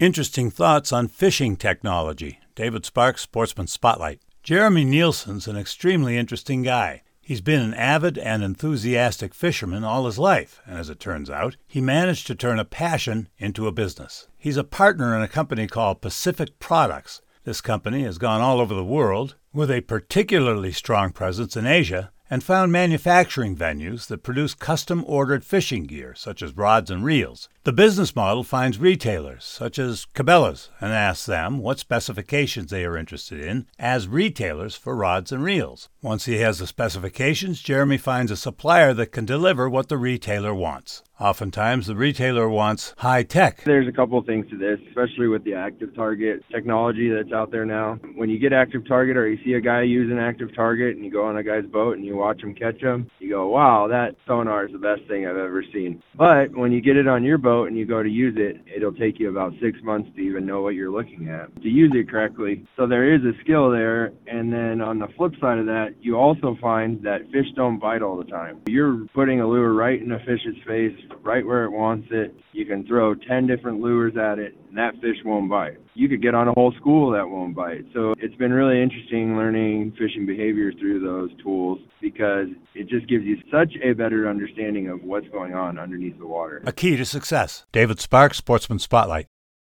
Interesting thoughts on fishing technology. David Sparks, Sportsman Spotlight. Jeremy Nielsen's an extremely interesting guy. He's been an avid and enthusiastic fisherman all his life, and as it turns out, he managed to turn a passion into a business. He's a partner in a company called Pacific Products. This company has gone all over the world, with a particularly strong presence in Asia, and found manufacturing venues that produce custom ordered fishing gear, such as rods and reels. The business model finds retailers, such as Cabela's, and asks them what specifications they are interested in as retailers for rods and reels. Once he has the specifications, Jeremy finds a supplier that can deliver what the retailer wants. Oftentimes, the retailer wants high tech. There's a couple things to this, especially with the active target technology that's out there now. When you get active target or you see a guy using active target and you go on a guy's boat and you watch him catch him, you go, wow, that sonar is the best thing I've ever seen. But when you get it on your boat and you go to use it, it'll take you about six months to even know what you're looking at to use it correctly. So there is a skill there. And then on the flip side of that, you also find that fish don't bite all the time. You're putting a lure right in a fish's face, right where it wants it. You can throw 10 different lures at it, and that fish won't bite. You could get on a whole school that won't bite. So it's been really interesting learning fishing behavior through those tools because it just gives you such a better understanding of what's going on underneath the water. A key to success. David Sparks, Sportsman Spotlight.